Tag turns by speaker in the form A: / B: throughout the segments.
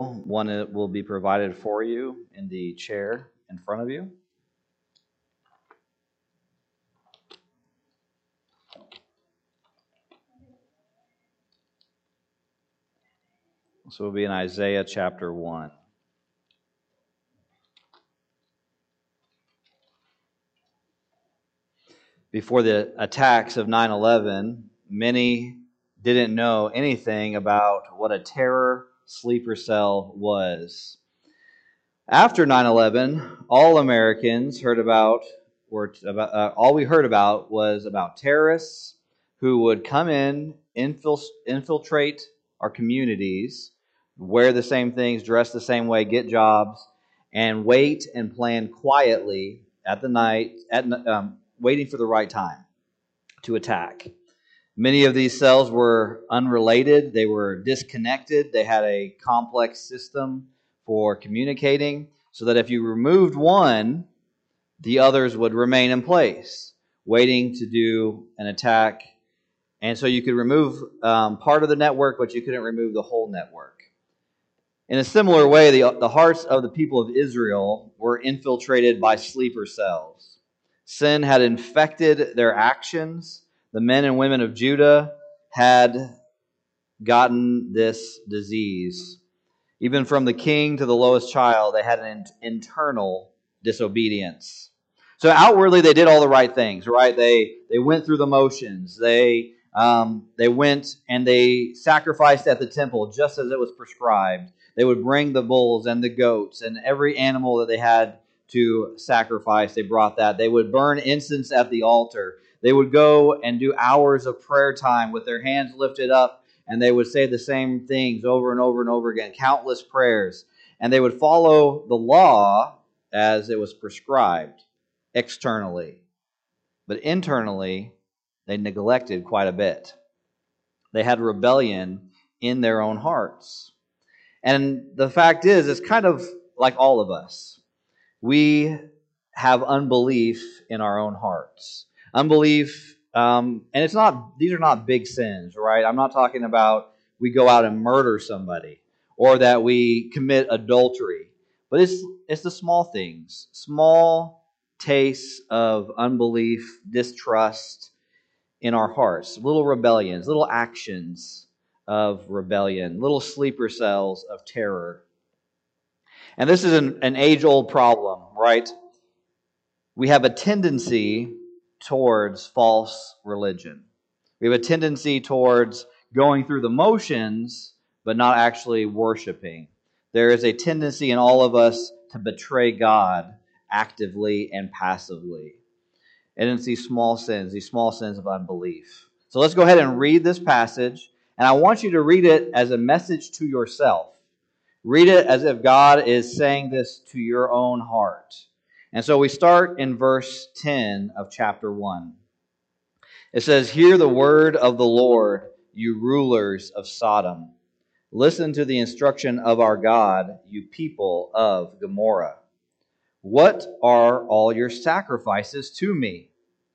A: One will be provided for you in the chair in front of you. So we'll be in Isaiah chapter 1. Before the attacks of 9 11, many didn't know anything about what a terror sleeper cell was. After 9 11, all Americans heard about, or about, uh, all we heard about was about terrorists who would come in, infiltrate our communities, wear the same things, dress the same way, get jobs, and wait and plan quietly at the night, at, um, waiting for the right time to attack. Many of these cells were unrelated, they were disconnected, they had a complex system for communicating, so that if you removed one, the others would remain in place, waiting to do an attack. And so you could remove um, part of the network, but you couldn't remove the whole network. In a similar way, the, the hearts of the people of Israel were infiltrated by sleeper cells. Sin had infected their actions. The men and women of Judah had gotten this disease. Even from the king to the lowest child, they had an internal disobedience. So outwardly, they did all the right things, right? They they went through the motions. They um, they went and they sacrificed at the temple just as it was prescribed. They would bring the bulls and the goats and every animal that they had to sacrifice. They brought that. They would burn incense at the altar. They would go and do hours of prayer time with their hands lifted up, and they would say the same things over and over and over again, countless prayers. And they would follow the law as it was prescribed externally. But internally, they neglected quite a bit. They had rebellion in their own hearts. And the fact is, it's kind of like all of us. We have unbelief in our own hearts. Unbelief, um, and it's not, these are not big sins, right? I'm not talking about we go out and murder somebody or that we commit adultery, but it's, it's the small things, small tastes of unbelief, distrust in our hearts, little rebellions, little actions of rebellion, little sleeper cells of terror. And this is an, an age old problem, right? We have a tendency towards false religion. We have a tendency towards going through the motions, but not actually worshiping. There is a tendency in all of us to betray God actively and passively. And it's these small sins, these small sins of unbelief. So let's go ahead and read this passage and I want you to read it as a message to yourself. Read it as if God is saying this to your own heart. And so we start in verse 10 of chapter 1. It says, Hear the word of the Lord, you rulers of Sodom. Listen to the instruction of our God, you people of Gomorrah. What are all your sacrifices to me?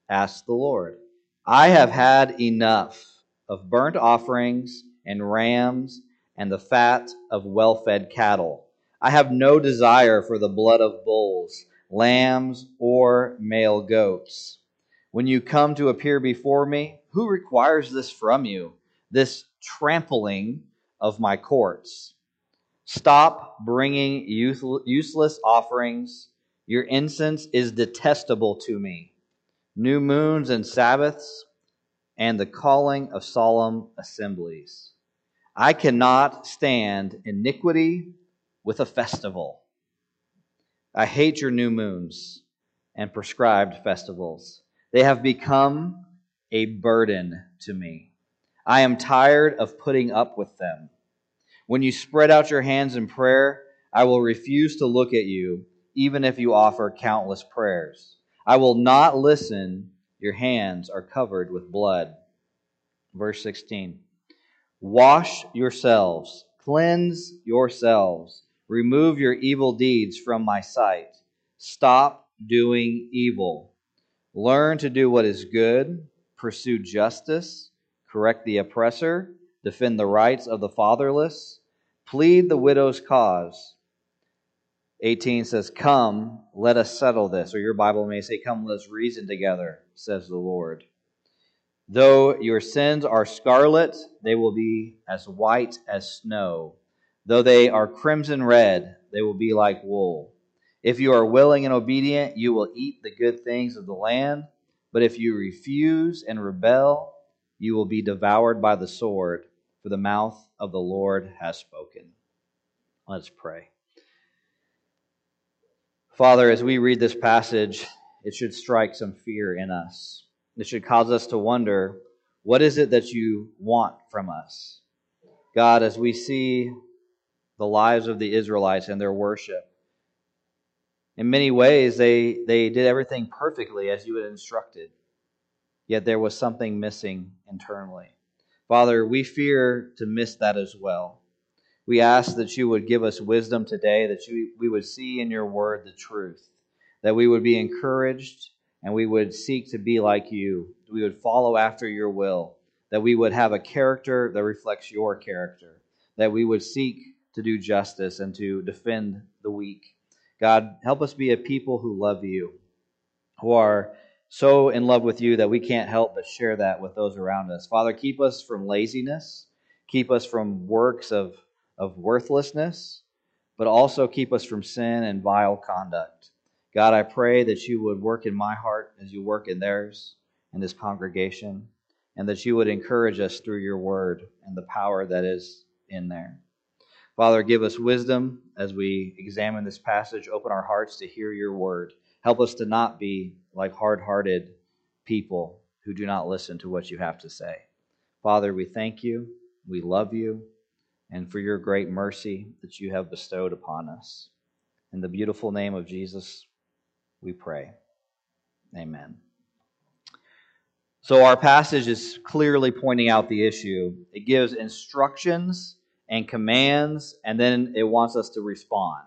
A: asked the Lord. I have had enough of burnt offerings and rams and the fat of well fed cattle. I have no desire for the blood of bulls, lambs, or male goats. When you come to appear before me, who requires this from you, this trampling of my courts? Stop bringing useless offerings. Your incense is detestable to me. New moons and Sabbaths and the calling of solemn assemblies. I cannot stand iniquity with a festival. I hate your new moons and prescribed festivals. They have become a burden to me. I am tired of putting up with them. When you spread out your hands in prayer, I will refuse to look at you, even if you offer countless prayers. I will not listen your hands are covered with blood. Verse 16 Wash yourselves, cleanse yourselves, remove your evil deeds from my sight. Stop doing evil. Learn to do what is good, pursue justice, correct the oppressor, defend the rights of the fatherless, Plead the widow's cause. 18 says, Come, let us settle this. Or your Bible may say, Come, let us reason together, says the Lord. Though your sins are scarlet, they will be as white as snow. Though they are crimson red, they will be like wool. If you are willing and obedient, you will eat the good things of the land. But if you refuse and rebel, you will be devoured by the sword, for the mouth of the Lord has spoken. Let's pray. Father, as we read this passage, it should strike some fear in us. It should cause us to wonder what is it that you want from us? God, as we see the lives of the Israelites and their worship, in many ways, they, they did everything perfectly as you had instructed, yet there was something missing internally. Father, we fear to miss that as well. We ask that you would give us wisdom today, that you, we would see in your word the truth, that we would be encouraged and we would seek to be like you. We would follow after your will, that we would have a character that reflects your character, that we would seek to do justice and to defend the weak. God, help us be a people who love you, who are so in love with you that we can't help but share that with those around us. Father, keep us from laziness, keep us from works of, of worthlessness, but also keep us from sin and vile conduct. God, I pray that you would work in my heart as you work in theirs in this congregation, and that you would encourage us through your word and the power that is in there. Father, give us wisdom as we examine this passage. Open our hearts to hear your word. Help us to not be like hard hearted people who do not listen to what you have to say. Father, we thank you, we love you, and for your great mercy that you have bestowed upon us. In the beautiful name of Jesus, we pray. Amen. So, our passage is clearly pointing out the issue. It gives instructions and commands, and then it wants us to respond.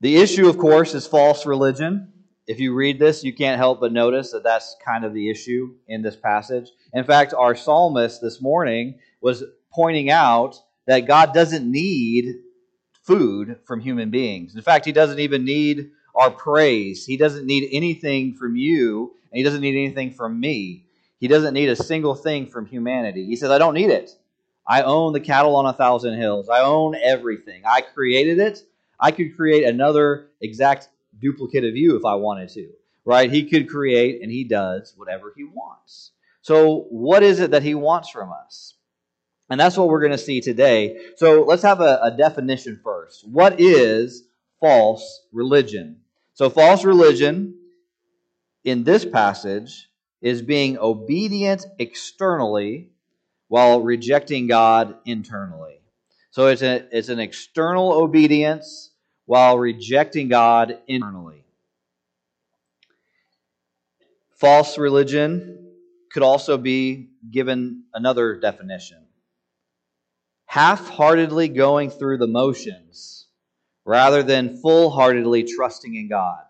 A: The issue, of course, is false religion. If you read this, you can't help but notice that that's kind of the issue in this passage. In fact, our psalmist this morning was pointing out that God doesn't need food from human beings. In fact, He doesn't even need our praise. He doesn't need anything from you, and He doesn't need anything from me. He doesn't need a single thing from humanity. He says, I don't need it. I own the cattle on a thousand hills. I own everything. I created it. I could create another exact duplicate of you if I wanted to, right? He could create, and he does whatever he wants. So, what is it that he wants from us? And that's what we're going to see today. So, let's have a, a definition first. What is false religion? So, false religion in this passage is being obedient externally while rejecting God internally. So it's, a, it's an external obedience while rejecting God internally. False religion could also be given another definition half heartedly going through the motions rather than full heartedly trusting in God.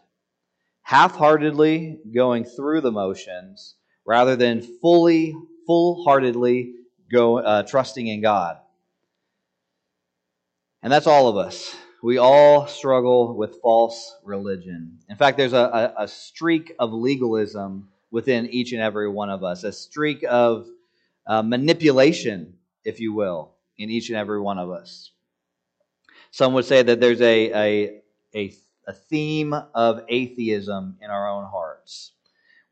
A: Half heartedly going through the motions rather than fully, full heartedly go uh, trusting in God. And that's all of us. We all struggle with false religion. In fact, there's a, a, a streak of legalism within each and every one of us, a streak of uh, manipulation, if you will, in each and every one of us. Some would say that there's a, a, a, a theme of atheism in our own hearts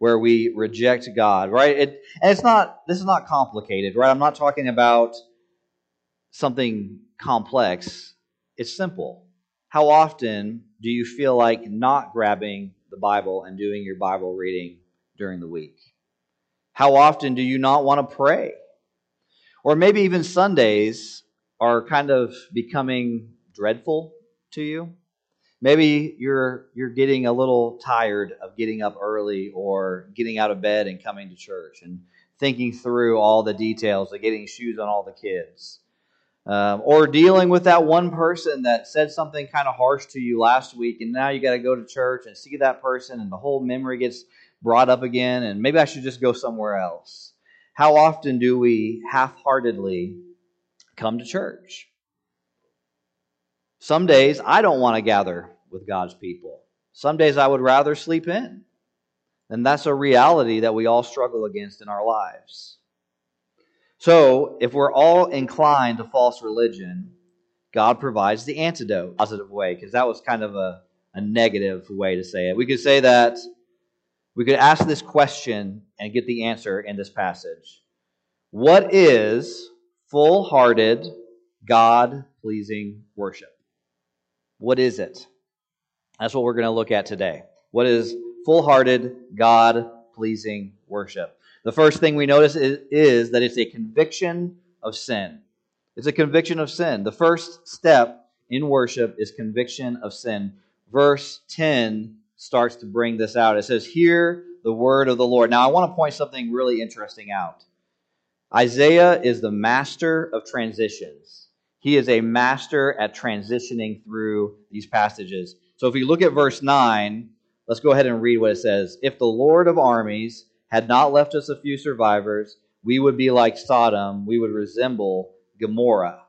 A: where we reject God, right? It, and it's not, this is not complicated, right? I'm not talking about something complex. It's simple. How often do you feel like not grabbing the Bible and doing your Bible reading during the week? How often do you not want to pray? Or maybe even Sundays are kind of becoming dreadful to you. Maybe you're you're getting a little tired of getting up early or getting out of bed and coming to church and thinking through all the details of getting shoes on all the kids. Um, or dealing with that one person that said something kind of harsh to you last week, and now you got to go to church and see that person, and the whole memory gets brought up again, and maybe I should just go somewhere else. How often do we half heartedly come to church? Some days I don't want to gather with God's people. Some days I would rather sleep in. And that's a reality that we all struggle against in our lives. So, if we're all inclined to false religion, God provides the antidote, positive way, because that was kind of a, a negative way to say it. We could say that we could ask this question and get the answer in this passage. What is full hearted, God pleasing worship? What is it? That's what we're going to look at today. What is full hearted, God pleasing worship? The first thing we notice is, is, that it's a conviction of sin. It's a conviction of sin. The first step in worship is conviction of sin. Verse 10 starts to bring this out. It says, Hear the word of the Lord. Now, I want to point something really interesting out. Isaiah is the master of transitions. He is a master at transitioning through these passages. So if you look at verse 9, let's go ahead and read what it says. If the Lord of armies had not left us a few survivors, we would be like Sodom, we would resemble Gomorrah.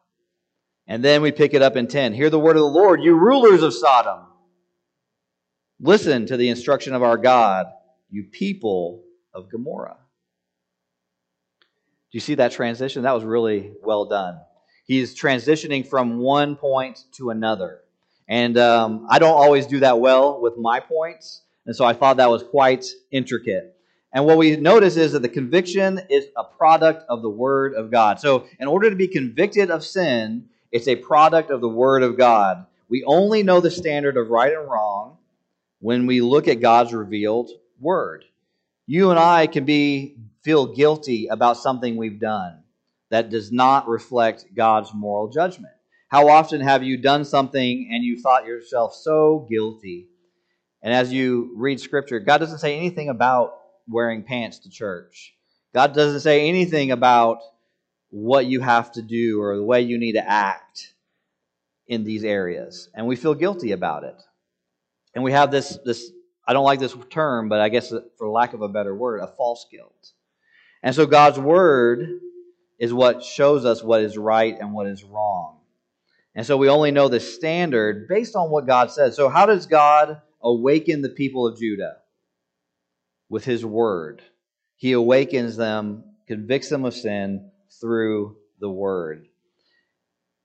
A: And then we pick it up in 10. Hear the word of the Lord, you rulers of Sodom. Listen to the instruction of our God, you people of Gomorrah. Do you see that transition? That was really well done. He's transitioning from one point to another. And um, I don't always do that well with my points. And so I thought that was quite intricate. And what we notice is that the conviction is a product of the Word of God. So, in order to be convicted of sin, it's a product of the Word of God. We only know the standard of right and wrong when we look at God's revealed word. You and I can be feel guilty about something we've done that does not reflect God's moral judgment. How often have you done something and you thought yourself so guilty? And as you read scripture, God doesn't say anything about wearing pants to church. God doesn't say anything about what you have to do or the way you need to act in these areas. And we feel guilty about it. And we have this, this I don't like this term, but I guess for lack of a better word, a false guilt. And so God's word is what shows us what is right and what is wrong. And so we only know the standard based on what God says. So, how does God awaken the people of Judah? With his word. He awakens them, convicts them of sin through the word.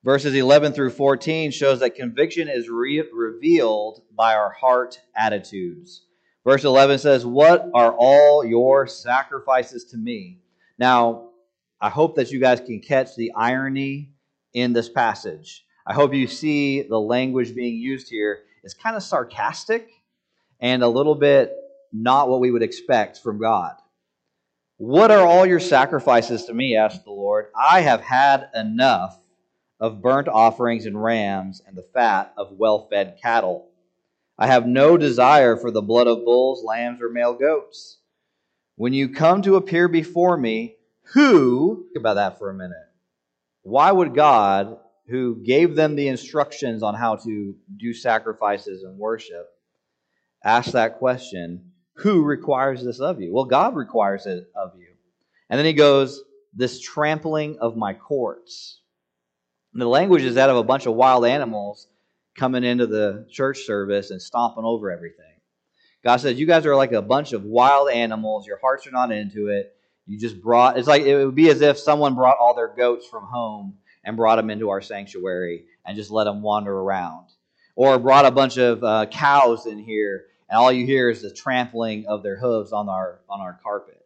A: Verses 11 through 14 shows that conviction is re- revealed by our heart attitudes. Verse 11 says, What are all your sacrifices to me? Now, I hope that you guys can catch the irony in this passage. I hope you see the language being used here is kind of sarcastic and a little bit not what we would expect from God. What are all your sacrifices to me? asked the Lord. I have had enough of burnt offerings and rams and the fat of well fed cattle. I have no desire for the blood of bulls, lambs, or male goats. When you come to appear before me, who, think about that for a minute. Why would God, who gave them the instructions on how to do sacrifices and worship, ask that question? Who requires this of you? Well, God requires it of you. And then he goes, This trampling of my courts. And the language is that of a bunch of wild animals coming into the church service and stomping over everything. God says, You guys are like a bunch of wild animals. Your hearts are not into it. You just brought, it's like it would be as if someone brought all their goats from home and brought them into our sanctuary and just let them wander around. Or brought a bunch of uh, cows in here and all you hear is the trampling of their hooves on our, on our carpet.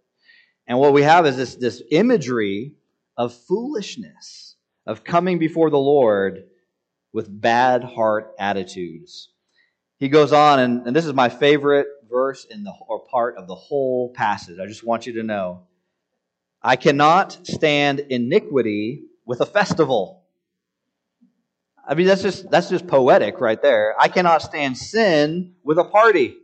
A: And what we have is this, this imagery of foolishness of coming before the Lord with bad heart attitudes. He goes on, and, and this is my favorite verse in the or part of the whole passage. I just want you to know. I cannot stand iniquity with a festival. I mean, that's just that's just poetic right there. I cannot stand sin with a party.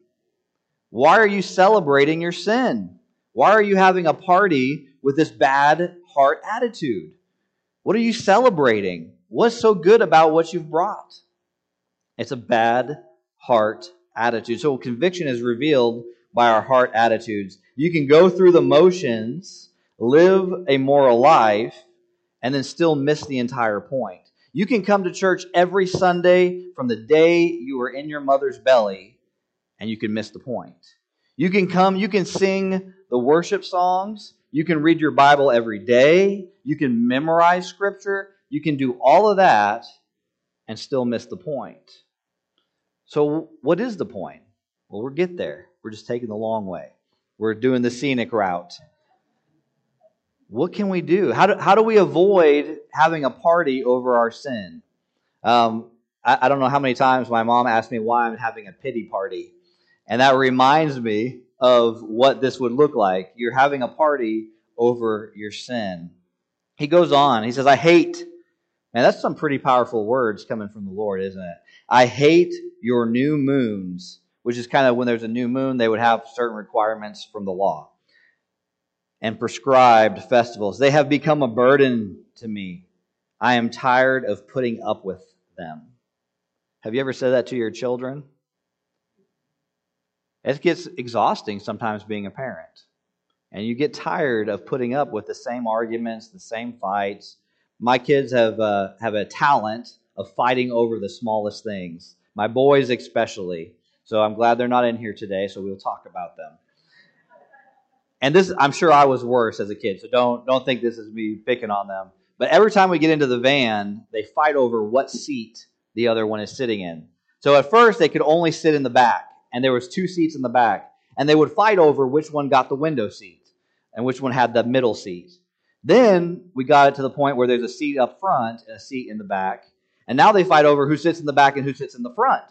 A: Why are you celebrating your sin? Why are you having a party with this bad heart attitude? What are you celebrating? What's so good about what you've brought? It's a bad heart attitude. So conviction is revealed by our heart attitudes. You can go through the motions, live a moral life, and then still miss the entire point. You can come to church every Sunday from the day you were in your mother's belly, and you can miss the point. You can come, you can sing the worship songs, you can read your Bible every day, you can memorize Scripture, you can do all of that and still miss the point. So, what is the point? Well, we'll get there. We're just taking the long way. We're doing the scenic route. What can we do? How do, how do we avoid having a party over our sin? Um, I, I don't know how many times my mom asked me why I'm having a pity party. And that reminds me of what this would look like. You're having a party over your sin. He goes on, he says, I hate. Man, that's some pretty powerful words coming from the Lord, isn't it? I hate your new moons, which is kind of when there's a new moon, they would have certain requirements from the law and prescribed festivals. They have become a burden to me. I am tired of putting up with them. Have you ever said that to your children? It gets exhausting sometimes being a parent. And you get tired of putting up with the same arguments, the same fights. My kids have, uh, have a talent of fighting over the smallest things. My boys, especially. So I'm glad they're not in here today, so we'll talk about them. And this, I'm sure I was worse as a kid, so don't, don't think this is me picking on them. But every time we get into the van, they fight over what seat the other one is sitting in. So at first, they could only sit in the back and there was two seats in the back, and they would fight over which one got the window seat and which one had the middle seat. Then we got it to the point where there's a seat up front and a seat in the back, and now they fight over who sits in the back and who sits in the front.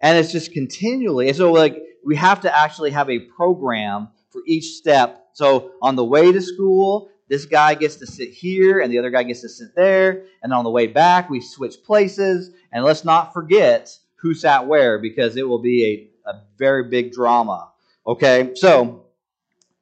A: And it's just continually. And so like we have to actually have a program for each step. So on the way to school, this guy gets to sit here and the other guy gets to sit there. And on the way back, we switch places. And let's not forget who sat where because it will be a, a very big drama. Okay, so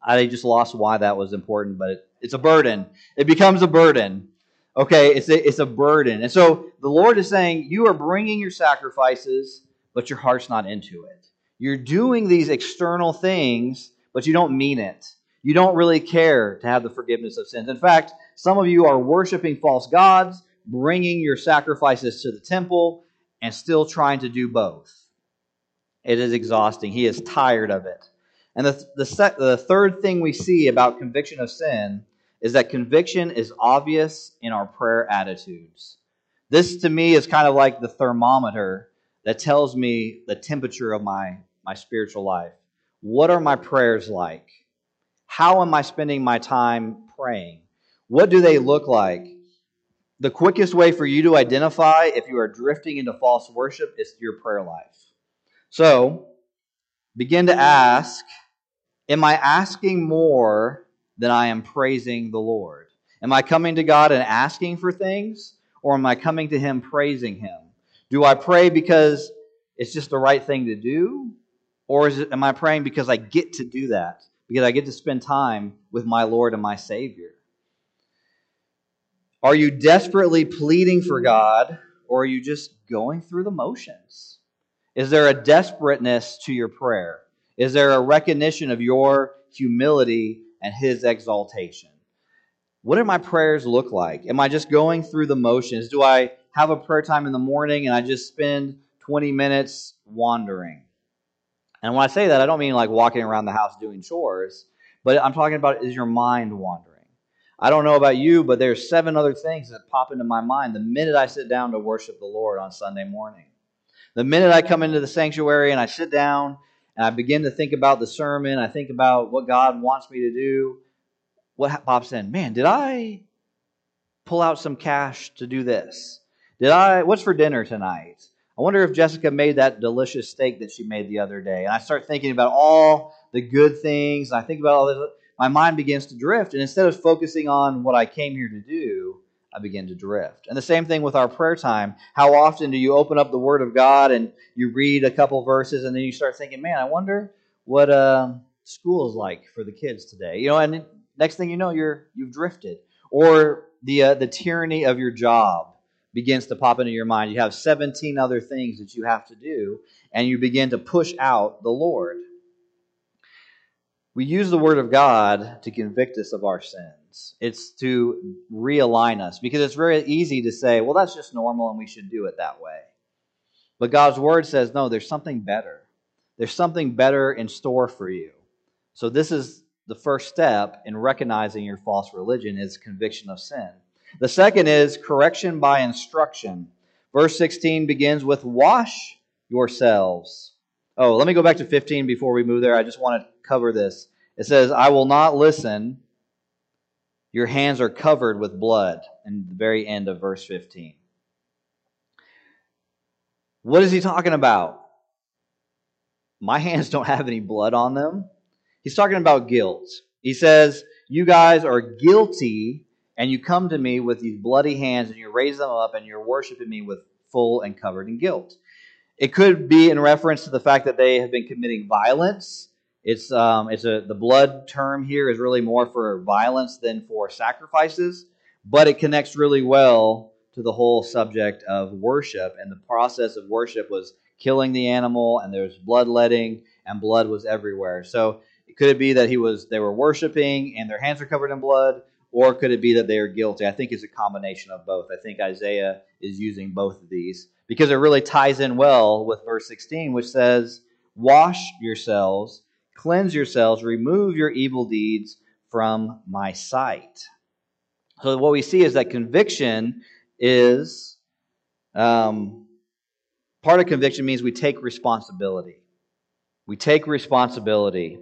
A: I just lost why that was important, but it, it's a burden. It becomes a burden. Okay, it's a, it's a burden. And so the Lord is saying, You are bringing your sacrifices, but your heart's not into it. You're doing these external things, but you don't mean it. You don't really care to have the forgiveness of sins. In fact, some of you are worshiping false gods, bringing your sacrifices to the temple, and still trying to do both. It is exhausting. He is tired of it. And the, the, the third thing we see about conviction of sin is that conviction is obvious in our prayer attitudes. This to me is kind of like the thermometer that tells me the temperature of my, my spiritual life. What are my prayers like? How am I spending my time praying? What do they look like? The quickest way for you to identify if you are drifting into false worship is your prayer life. So, begin to ask Am I asking more than I am praising the Lord? Am I coming to God and asking for things, or am I coming to Him praising Him? Do I pray because it's just the right thing to do, or is it, am I praying because I get to do that? Because I get to spend time with my Lord and my Savior? Are you desperately pleading for God, or are you just going through the motions? Is there a desperateness to your prayer? Is there a recognition of your humility and His exaltation? What do my prayers look like? Am I just going through the motions? Do I have a prayer time in the morning and I just spend 20 minutes wandering? And when I say that, I don't mean like walking around the house doing chores, but I'm talking about is your mind wandering? I don't know about you, but there's seven other things that pop into my mind the minute I sit down to worship the Lord on Sunday morning. The minute I come into the sanctuary and I sit down and I begin to think about the sermon, I think about what God wants me to do, what pops in? Man, did I pull out some cash to do this? Did I what's for dinner tonight? I wonder if Jessica made that delicious steak that she made the other day. And I start thinking about all the good things. And I think about all this my mind begins to drift. And instead of focusing on what I came here to do, I begin to drift. And the same thing with our prayer time. How often do you open up the Word of God and you read a couple verses and then you start thinking, man, I wonder what uh, school is like for the kids today? You know, and next thing you know, you're you've drifted. Or the uh, the tyranny of your job begins to pop into your mind. You have 17 other things that you have to do, and you begin to push out the Lord. we use the Word of God to convict us of our sins. It's to realign us because it's very easy to say, well, that's just normal and we should do it that way. But God's Word says, no, there's something better. There's something better in store for you. So this is the first step in recognizing your false religion is conviction of sin. The second is correction by instruction. Verse 16 begins with wash yourselves. Oh, let me go back to 15 before we move there. I just want to cover this. It says, I will not listen. Your hands are covered with blood. In the very end of verse 15. What is he talking about? My hands don't have any blood on them. He's talking about guilt. He says, You guys are guilty, and you come to me with these bloody hands, and you raise them up, and you're worshiping me with full and covered in guilt. It could be in reference to the fact that they have been committing violence. It's um, it's a the blood term here is really more for violence than for sacrifices, but it connects really well to the whole subject of worship. And the process of worship was killing the animal, and there was bloodletting, and blood was everywhere. So could it be that he was they were worshiping and their hands are covered in blood, or could it be that they are guilty? I think it's a combination of both. I think Isaiah is using both of these because it really ties in well with verse 16, which says, Wash yourselves, cleanse yourselves, remove your evil deeds from my sight. So, what we see is that conviction is um, part of conviction means we take responsibility. We take responsibility.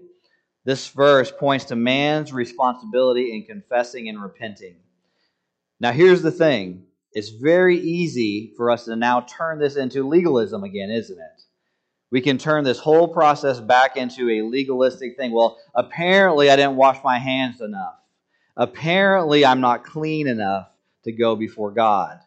A: This verse points to man's responsibility in confessing and repenting. Now, here's the thing it's very easy for us to now turn this into legalism again, isn't it? We can turn this whole process back into a legalistic thing. Well, apparently, I didn't wash my hands enough. Apparently, I'm not clean enough to go before God.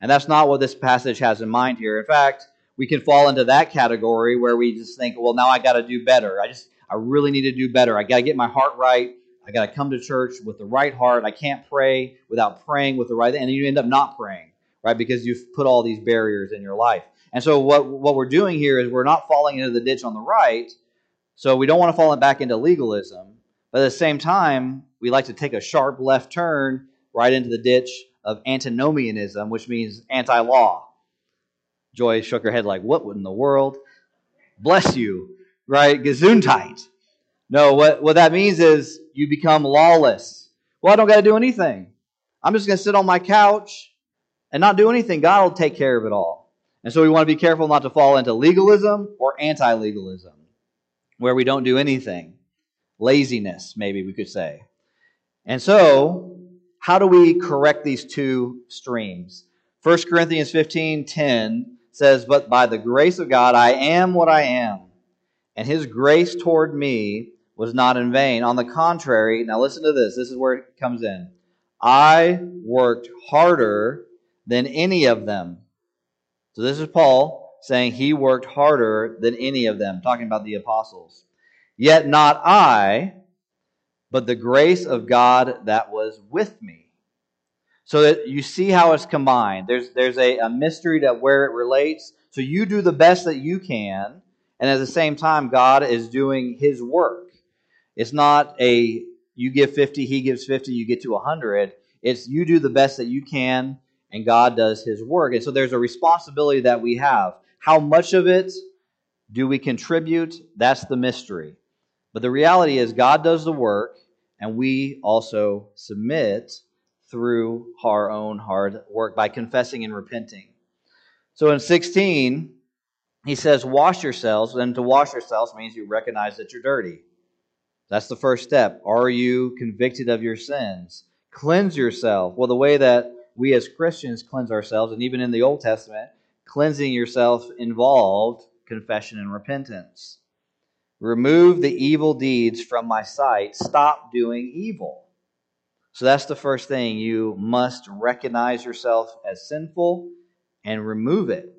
A: And that's not what this passage has in mind here. In fact, we can fall into that category where we just think, well, now I got to do better. I just I really need to do better. I got to get my heart right. I got to come to church with the right heart. I can't pray without praying with the right, and you end up not praying, right? Because you've put all these barriers in your life. And so what what we're doing here is we're not falling into the ditch on the right. So we don't want to fall back into legalism, but at the same time, we like to take a sharp left turn right into the ditch of antinomianism, which means anti-law. Joy shook her head like, "What in the world?" Bless you right? Gesundheit. No, what, what that means is you become lawless. Well, I don't got to do anything. I'm just going to sit on my couch and not do anything. God will take care of it all. And so we want to be careful not to fall into legalism or anti legalism, where we don't do anything. Laziness, maybe we could say. And so, how do we correct these two streams? 1 Corinthians 15 10 says, But by the grace of God, I am what I am and his grace toward me was not in vain. On the contrary, now listen to this. This is where it comes in. I worked harder than any of them. So this is Paul saying he worked harder than any of them, talking about the apostles. Yet not I, but the grace of God that was with me. So that you see how it's combined. There's there's a, a mystery to where it relates. So you do the best that you can and at the same time, God is doing His work. It's not a you give 50, He gives 50, you get to 100. It's you do the best that you can, and God does His work. And so there's a responsibility that we have. How much of it do we contribute? That's the mystery. But the reality is, God does the work, and we also submit through our own hard work by confessing and repenting. So in 16, he says, Wash yourselves. And to wash yourselves means you recognize that you're dirty. That's the first step. Are you convicted of your sins? Cleanse yourself. Well, the way that we as Christians cleanse ourselves, and even in the Old Testament, cleansing yourself involved confession and repentance. Remove the evil deeds from my sight. Stop doing evil. So that's the first thing. You must recognize yourself as sinful and remove it.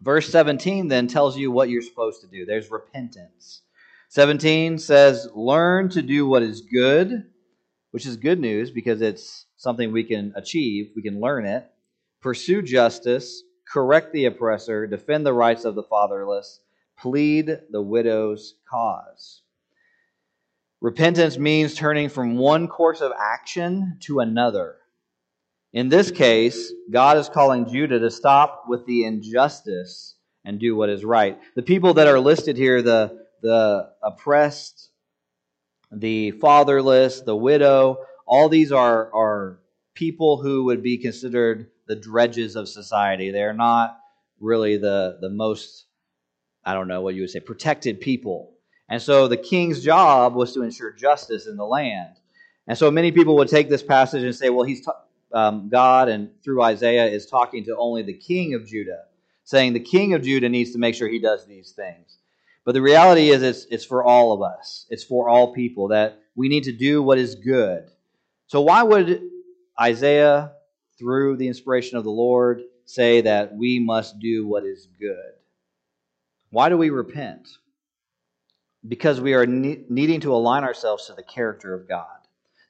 A: Verse 17 then tells you what you're supposed to do. There's repentance. 17 says, Learn to do what is good, which is good news because it's something we can achieve, we can learn it. Pursue justice, correct the oppressor, defend the rights of the fatherless, plead the widow's cause. Repentance means turning from one course of action to another. In this case, God is calling Judah to stop with the injustice and do what is right. The people that are listed here, the, the oppressed, the fatherless, the widow, all these are, are people who would be considered the dredges of society. They are not really the, the most, I don't know what you would say, protected people. And so the king's job was to ensure justice in the land. And so many people would take this passage and say, well, he's um, God and through Isaiah is talking to only the king of Judah, saying the king of Judah needs to make sure he does these things. But the reality is, it's, it's for all of us. It's for all people that we need to do what is good. So why would Isaiah, through the inspiration of the Lord, say that we must do what is good? Why do we repent? Because we are ne- needing to align ourselves to the character of God.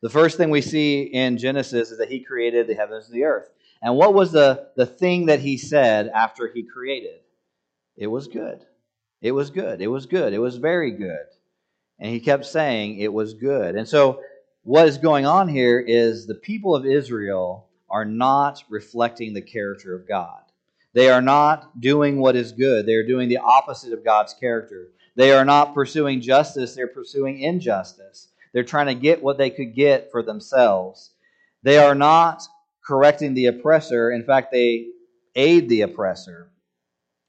A: The first thing we see in Genesis is that he created the heavens and the earth. And what was the, the thing that he said after he created? It was good. It was good. It was good. It was very good. And he kept saying it was good. And so, what is going on here is the people of Israel are not reflecting the character of God. They are not doing what is good. They are doing the opposite of God's character. They are not pursuing justice, they're pursuing injustice. They're trying to get what they could get for themselves. They are not correcting the oppressor. In fact, they aid the oppressor.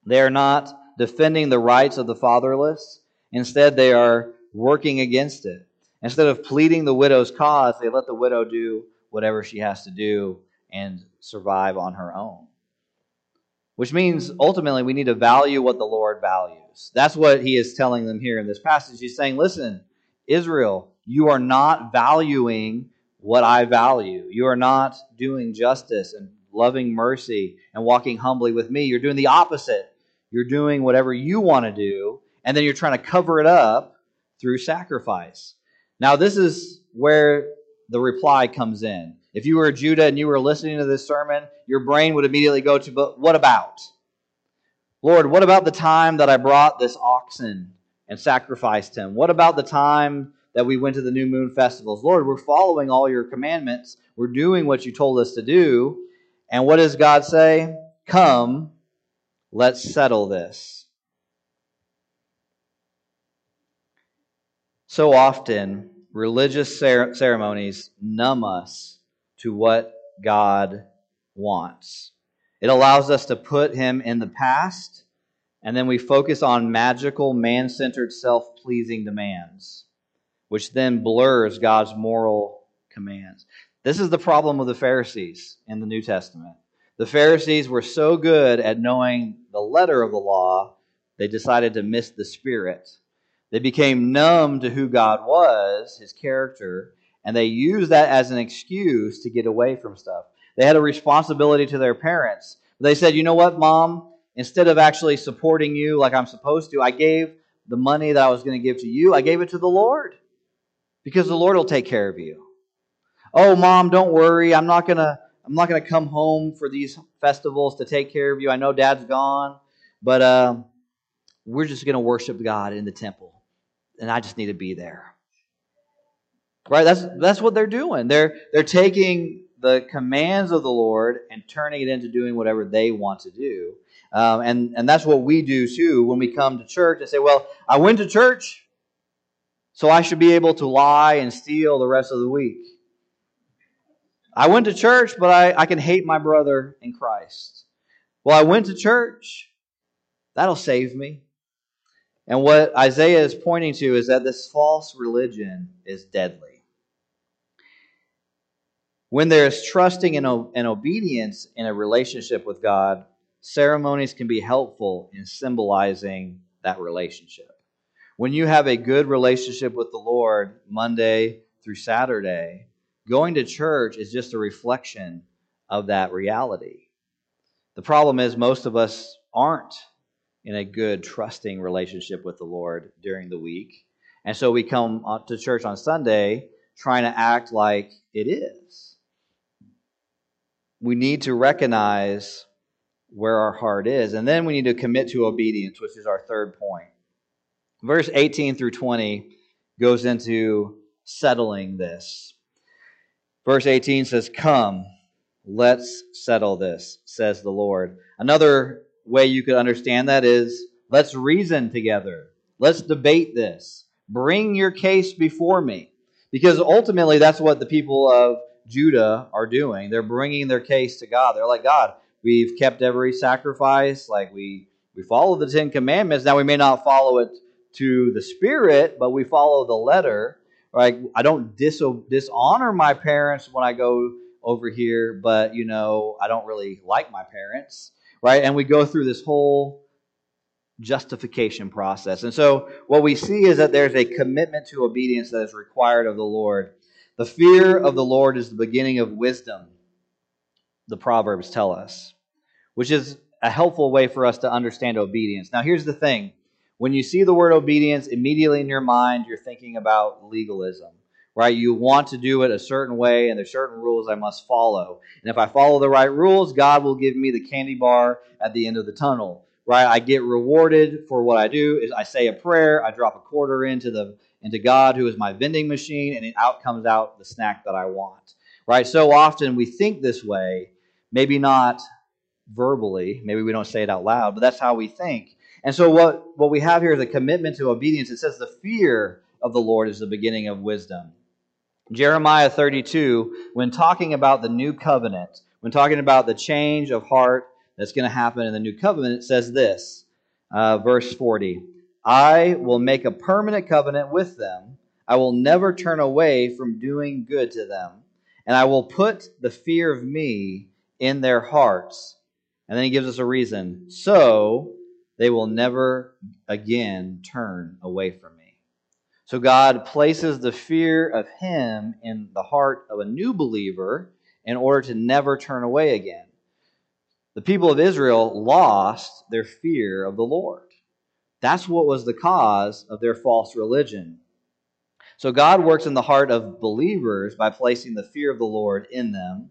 A: They are not defending the rights of the fatherless. Instead, they are working against it. Instead of pleading the widow's cause, they let the widow do whatever she has to do and survive on her own. Which means ultimately we need to value what the Lord values. That's what he is telling them here in this passage. He's saying, listen, Israel, you are not valuing what I value. You are not doing justice and loving mercy and walking humbly with me. You're doing the opposite. You're doing whatever you want to do, and then you're trying to cover it up through sacrifice. Now, this is where the reply comes in. If you were Judah and you were listening to this sermon, your brain would immediately go to, but what about? Lord, what about the time that I brought this oxen and sacrificed him? What about the time that we went to the new moon festivals? Lord, we're following all your commandments. We're doing what you told us to do. And what does God say? Come, Let's settle this. So often, religious ceremonies numb us to what God wants. It allows us to put Him in the past, and then we focus on magical, man centered, self pleasing demands, which then blurs God's moral commands. This is the problem of the Pharisees in the New Testament. The Pharisees were so good at knowing the letter of the law, they decided to miss the spirit. They became numb to who God was, his character, and they used that as an excuse to get away from stuff. They had a responsibility to their parents. They said, You know what, mom? Instead of actually supporting you like I'm supposed to, I gave the money that I was going to give to you, I gave it to the Lord because the Lord will take care of you. Oh, mom, don't worry. I'm not going to I'm not going to come home for these festivals to take care of you. I know dad's gone, but uh, we're just going to worship God in the temple. And I just need to be there. Right? That's, that's what they're doing. They're, they're taking the commands of the Lord and turning it into doing whatever they want to do. Um, and, and that's what we do too when we come to church and say, well, I went to church, so I should be able to lie and steal the rest of the week. I went to church, but I, I can hate my brother in Christ. Well, I went to church. That'll save me. And what Isaiah is pointing to is that this false religion is deadly. When there is trusting and, and obedience in a relationship with God, ceremonies can be helpful in symbolizing that relationship. When you have a good relationship with the Lord Monday through Saturday, Going to church is just a reflection of that reality. The problem is, most of us aren't in a good, trusting relationship with the Lord during the week. And so we come to church on Sunday trying to act like it is. We need to recognize where our heart is. And then we need to commit to obedience, which is our third point. Verse 18 through 20 goes into settling this. Verse 18 says, Come, let's settle this, says the Lord. Another way you could understand that is, let's reason together. Let's debate this. Bring your case before me. Because ultimately, that's what the people of Judah are doing. They're bringing their case to God. They're like, God, we've kept every sacrifice. Like, we, we follow the Ten Commandments. Now, we may not follow it to the Spirit, but we follow the letter. Like, I don't dis- dishonor my parents when I go over here, but, you know, I don't really like my parents. Right? And we go through this whole justification process. And so what we see is that there's a commitment to obedience that is required of the Lord. The fear of the Lord is the beginning of wisdom, the Proverbs tell us, which is a helpful way for us to understand obedience. Now, here's the thing when you see the word obedience, immediately in your mind, you're thinking about legalism. Right? You want to do it a certain way, and there's certain rules I must follow. And if I follow the right rules, God will give me the candy bar at the end of the tunnel right? I get rewarded for what I do. Is I say a prayer, I drop a quarter into the into God, who is my vending machine, and it out comes out the snack that I want, right? So often we think this way, maybe not verbally, maybe we don't say it out loud, but that's how we think. And so what what we have here is a commitment to obedience. It says the fear of the Lord is the beginning of wisdom. Jeremiah 32, when talking about the new covenant, when talking about the change of heart that's going to happen in the new covenant, it says this, uh, verse 40 I will make a permanent covenant with them. I will never turn away from doing good to them, and I will put the fear of me in their hearts. And then he gives us a reason. So they will never again turn away from me. So God places the fear of him in the heart of a new believer in order to never turn away again. The people of Israel lost their fear of the Lord. That's what was the cause of their false religion. So God works in the heart of believers by placing the fear of the Lord in them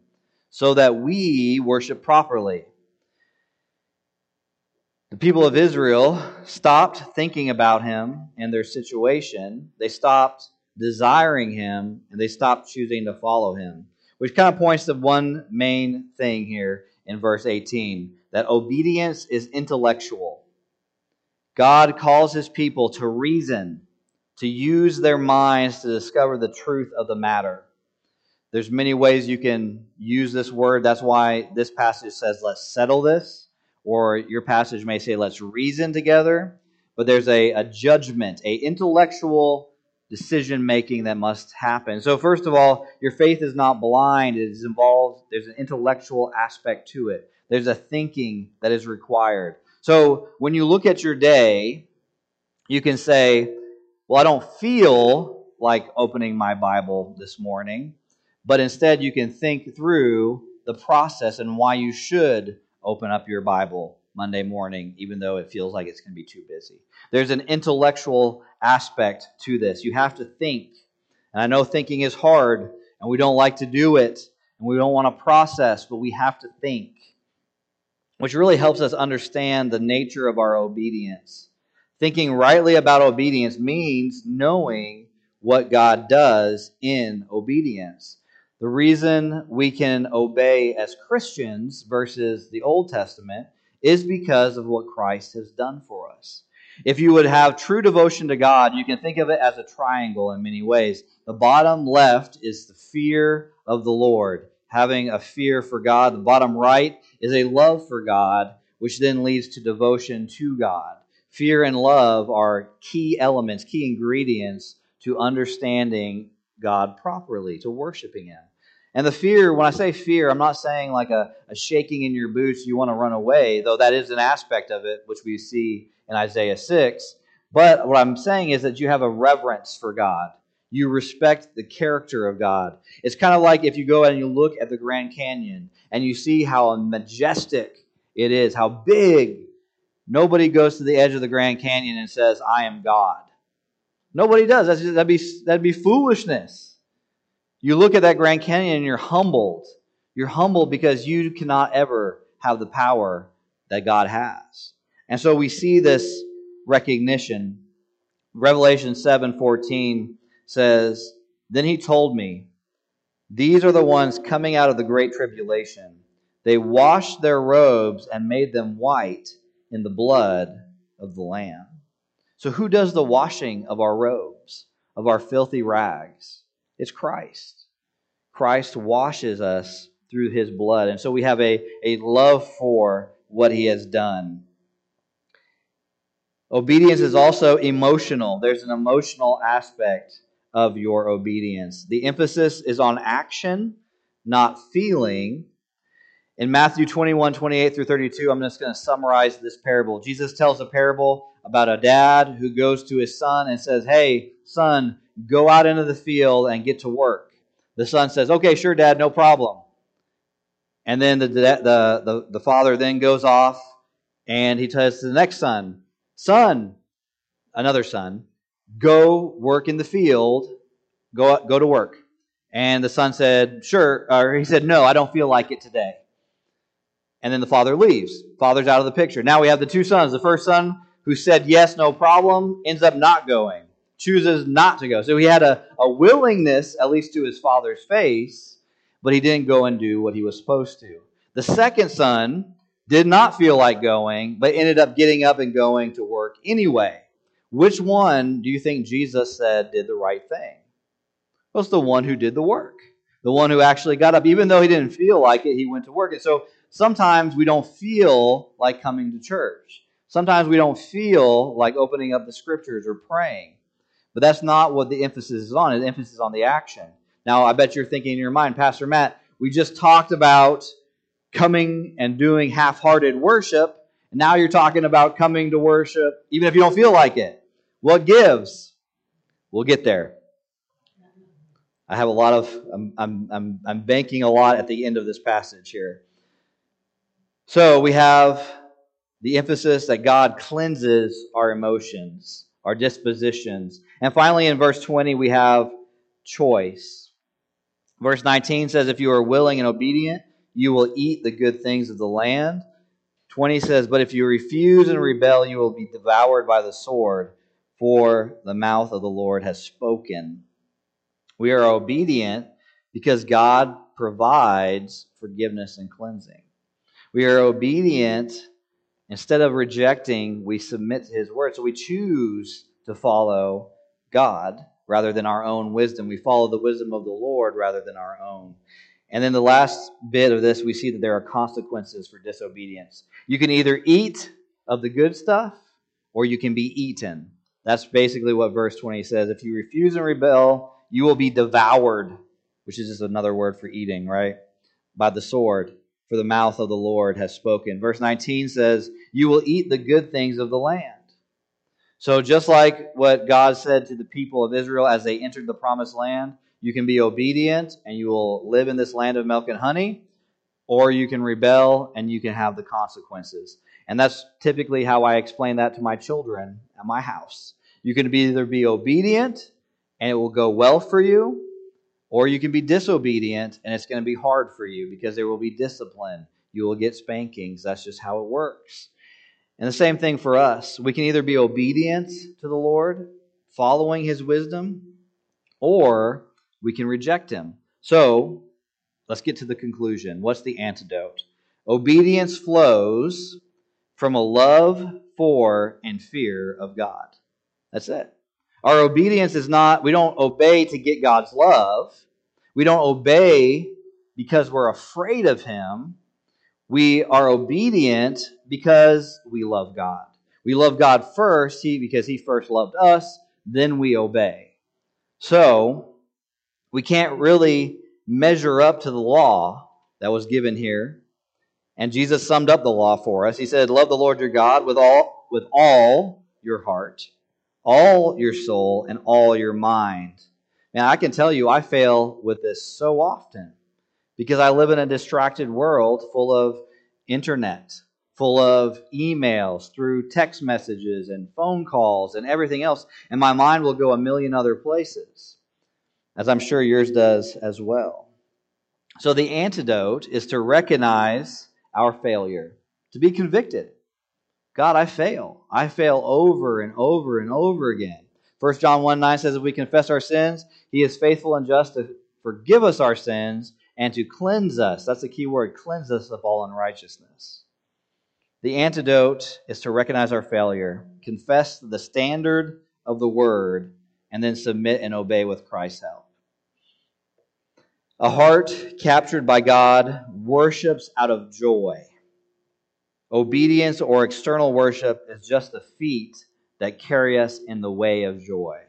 A: so that we worship properly. The people of Israel stopped thinking about him and their situation. They stopped desiring him and they stopped choosing to follow him, which kind of points to one main thing here in verse 18 that obedience is intellectual. God calls his people to reason, to use their minds to discover the truth of the matter. There's many ways you can use this word. That's why this passage says, let's settle this. Or your passage may say, let's reason together. But there's a, a judgment, a intellectual decision making that must happen. So, first of all, your faith is not blind, it is involved, there's an intellectual aspect to it, there's a thinking that is required. So, when you look at your day, you can say, Well, I don't feel like opening my Bible this morning, but instead you can think through the process and why you should open up your Bible Monday morning, even though it feels like it's going to be too busy. There's an intellectual aspect to this. You have to think. And I know thinking is hard, and we don't like to do it, and we don't want to process, but we have to think, which really helps us understand the nature of our obedience. Thinking rightly about obedience means knowing what God does in obedience. The reason we can obey as Christians versus the Old Testament is because of what Christ has done for us. If you would have true devotion to God, you can think of it as a triangle in many ways. The bottom left is the fear of the Lord, having a fear for God. The bottom right is a love for God, which then leads to devotion to God. Fear and love are key elements, key ingredients to understanding God properly, to worshiping Him. And the fear, when I say fear, I'm not saying like a, a shaking in your boots, you want to run away, though that is an aspect of it, which we see in Isaiah 6. But what I'm saying is that you have a reverence for God. You respect the character of God. It's kind of like if you go and you look at the Grand Canyon and you see how majestic it is, how big. Nobody goes to the edge of the Grand Canyon and says, I am God. Nobody does. That'd, be, that'd be foolishness. You look at that Grand Canyon and you're humbled. You're humbled because you cannot ever have the power that God has. And so we see this recognition. Revelation 7:14 says, "Then he told me, these are the ones coming out of the great tribulation. They washed their robes and made them white in the blood of the lamb." So who does the washing of our robes, of our filthy rags? It's Christ. Christ washes us through his blood. And so we have a, a love for what he has done. Obedience is also emotional. There's an emotional aspect of your obedience. The emphasis is on action, not feeling. In Matthew 21, 28 through 32, I'm just going to summarize this parable. Jesus tells a parable about a dad who goes to his son and says, Hey, son, go out into the field and get to work. The son says, Okay, sure, dad, no problem. And then the, the, the, the father then goes off and he tells the next son, Son, another son, go work in the field, go, go to work. And the son said, Sure. Or he said, No, I don't feel like it today. And then the father leaves. Father's out of the picture. Now we have the two sons. The first son who said yes, no problem, ends up not going, chooses not to go. So he had a, a willingness, at least to his father's face, but he didn't go and do what he was supposed to. The second son did not feel like going, but ended up getting up and going to work anyway. Which one do you think Jesus said did the right thing? Well, it's the one who did the work. The one who actually got up. Even though he didn't feel like it, he went to work. And so sometimes we don't feel like coming to church. Sometimes we don't feel like opening up the scriptures or praying. But that's not what the emphasis is on. The emphasis is on the action. Now, I bet you're thinking in your mind, Pastor Matt, we just talked about coming and doing half hearted worship, and now you're talking about coming to worship even if you don't feel like it. What gives? We'll get there. I have a lot of, I'm, I'm, I'm, I'm banking a lot at the end of this passage here. So we have the emphasis that God cleanses our emotions, our dispositions. And finally, in verse 20, we have choice. Verse 19 says, If you are willing and obedient, you will eat the good things of the land. 20 says, But if you refuse and rebel, you will be devoured by the sword, for the mouth of the Lord has spoken. We are obedient because God provides forgiveness and cleansing. We are obedient. Instead of rejecting, we submit to His word. So we choose to follow God rather than our own wisdom. We follow the wisdom of the Lord rather than our own. And then the last bit of this, we see that there are consequences for disobedience. You can either eat of the good stuff or you can be eaten. That's basically what verse 20 says. If you refuse and rebel, you will be devoured, which is just another word for eating, right? By the sword, for the mouth of the Lord has spoken. Verse 19 says, You will eat the good things of the land. So, just like what God said to the people of Israel as they entered the promised land, you can be obedient and you will live in this land of milk and honey, or you can rebel and you can have the consequences. And that's typically how I explain that to my children at my house. You can either be obedient and it will go well for you, or you can be disobedient and it's going to be hard for you because there will be discipline. You will get spankings. That's just how it works. And the same thing for us. We can either be obedient to the Lord, following his wisdom, or we can reject him. So, let's get to the conclusion. What's the antidote? Obedience flows from a love for and fear of God. That's it. Our obedience is not, we don't obey to get God's love. We don't obey because we're afraid of Him. We are obedient because we love God. We love God first he, because He first loved us, then we obey. So, we can't really measure up to the law that was given here. And Jesus summed up the law for us. He said, Love the Lord your God with all, with all your heart, all your soul, and all your mind. Now, I can tell you, I fail with this so often because I live in a distracted world full of internet, full of emails, through text messages and phone calls and everything else, and my mind will go a million other places, as I'm sure yours does as well. So the antidote is to recognize our failure, to be convicted. God, I fail. I fail over and over and over again. 1 John 1 9 says, If we confess our sins, he is faithful and just to forgive us our sins and to cleanse us. That's the key word cleanse us of all unrighteousness. The antidote is to recognize our failure, confess the standard of the word, and then submit and obey with Christ's help. A heart captured by God worships out of joy. Obedience or external worship is just the feet that carry us in the way of joy.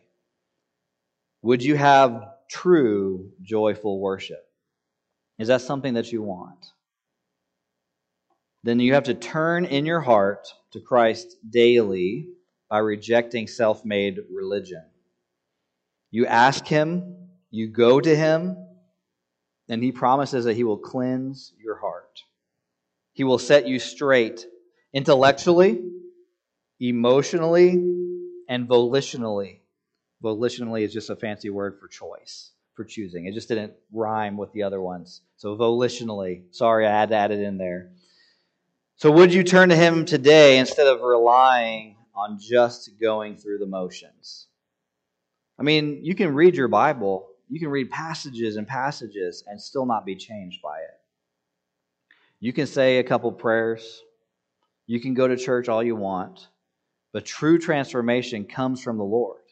A: Would you have true joyful worship? Is that something that you want? Then you have to turn in your heart to Christ daily by rejecting self made religion. You ask Him, you go to Him, and He promises that He will cleanse your heart. He will set you straight intellectually, emotionally, and volitionally. Volitionally is just a fancy word for choice, for choosing. It just didn't rhyme with the other ones. So, volitionally. Sorry, I had to add it in there. So, would you turn to Him today instead of relying on just going through the motions? I mean, you can read your Bible, you can read passages and passages and still not be changed by it. You can say a couple prayers, you can go to church all you want, but true transformation comes from the Lord.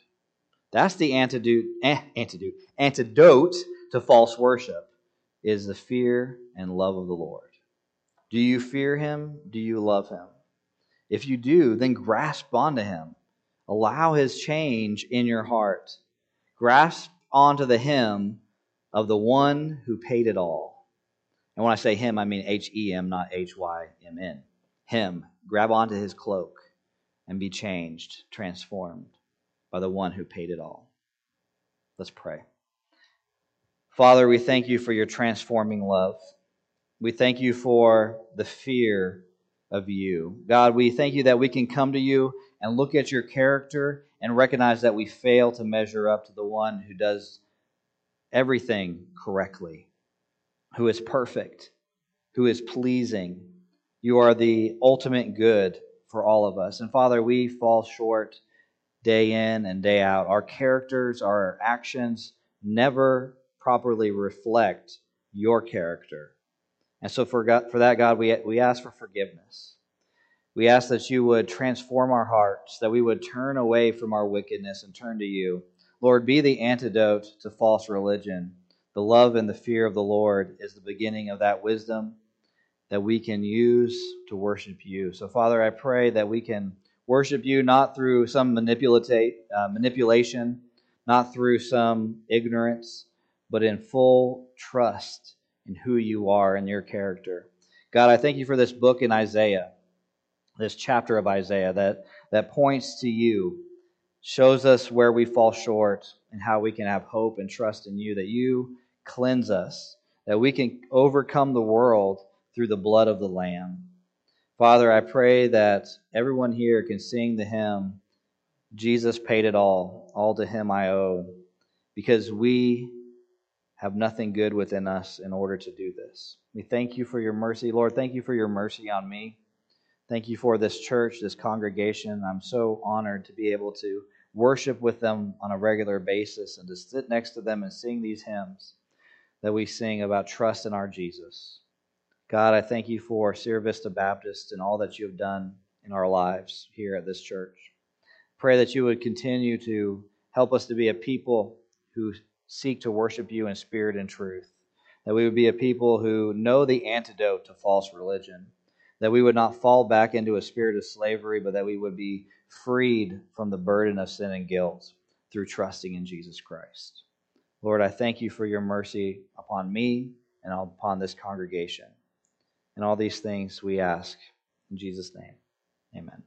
A: That's the antidote, eh, antidote, antidote to false worship is the fear and love of the Lord. Do you fear him? Do you love him? If you do, then grasp onto him. Allow his change in your heart. Grasp onto the hem of the one who paid it all. And when I say him, I mean H E M, not H Y M N. Him. Grab onto his cloak and be changed, transformed by the one who paid it all. Let's pray. Father, we thank you for your transforming love. We thank you for the fear of you. God, we thank you that we can come to you and look at your character and recognize that we fail to measure up to the one who does everything correctly, who is perfect, who is pleasing. You are the ultimate good for all of us. And Father, we fall short day in and day out. Our characters, our actions never properly reflect your character. And so for, God, for that, God, we, we ask for forgiveness. We ask that you would transform our hearts, that we would turn away from our wickedness and turn to you. Lord, be the antidote to false religion. The love and the fear of the Lord is the beginning of that wisdom that we can use to worship you. So, Father, I pray that we can worship you not through some uh, manipulation, not through some ignorance, but in full trust in who you are and your character. God, I thank you for this book in Isaiah, this chapter of Isaiah that, that points to you, shows us where we fall short and how we can have hope and trust in you, that you cleanse us, that we can overcome the world through the blood of the Lamb. Father, I pray that everyone here can sing the hymn, Jesus paid it all, all to him I owe, because we have nothing good within us in order to do this. We thank you for your mercy. Lord, thank you for your mercy on me. Thank you for this church, this congregation. I'm so honored to be able to worship with them on a regular basis and to sit next to them and sing these hymns that we sing about trust in our Jesus. God, I thank you for Sierra Vista Baptist and all that you have done in our lives here at this church. Pray that you would continue to help us to be a people who seek to worship you in spirit and truth. That we would be a people who know the antidote to false religion. That we would not fall back into a spirit of slavery, but that we would be freed from the burden of sin and guilt through trusting in Jesus Christ. Lord, I thank you for your mercy upon me and upon this congregation. And all these things we ask in Jesus' name. Amen.